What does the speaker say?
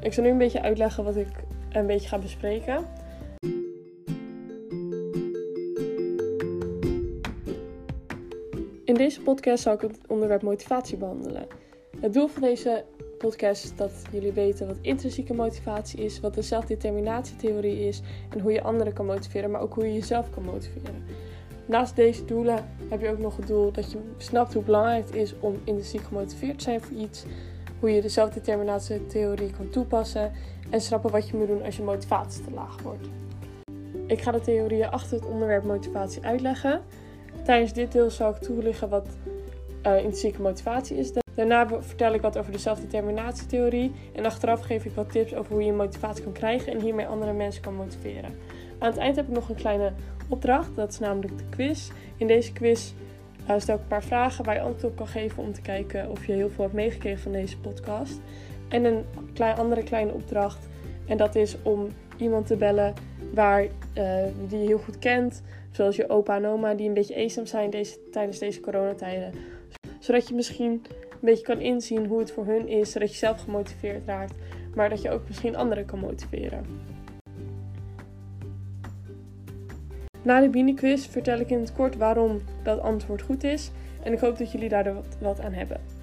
Ik zal nu een beetje uitleggen wat ik een beetje ga bespreken. In deze podcast zal ik het onderwerp motivatie behandelen. Het doel van deze podcast is dat jullie weten wat intrinsieke motivatie is, wat de zelfdeterminatietheorie is en hoe je anderen kan motiveren, maar ook hoe je jezelf kan motiveren. Naast deze doelen heb je ook nog het doel dat je snapt hoe belangrijk het is om intrinsiek gemotiveerd te zijn voor iets, hoe je de zelfdeterminatietheorie kan toepassen en snappen wat je moet doen als je motivatie te laag wordt. Ik ga de theorieën achter het onderwerp motivatie uitleggen. Tijdens dit deel zal ik toelichten wat uh, intrinsieke motivatie is. Daarna vertel ik wat over de zelfdeterminatietheorie en achteraf geef ik wat tips over hoe je motivatie kan krijgen en hiermee andere mensen kan motiveren. Aan het eind heb ik nog een kleine opdracht, dat is namelijk de quiz. In deze quiz stel ik een paar vragen waar je antwoord op kan geven om te kijken of je heel veel hebt meegekregen van deze podcast. En een klein, andere kleine opdracht en dat is om iemand te bellen waar, uh, die je heel goed kent, zoals je opa en oma die een beetje eenzaam zijn deze, tijdens deze coronatijden. Zodat je misschien een beetje kan inzien hoe het voor hun is, zodat je zelf gemotiveerd raakt, maar dat je ook misschien anderen kan motiveren. Na de Bini-quiz vertel ik in het kort waarom dat antwoord goed is en ik hoop dat jullie daar wat aan hebben.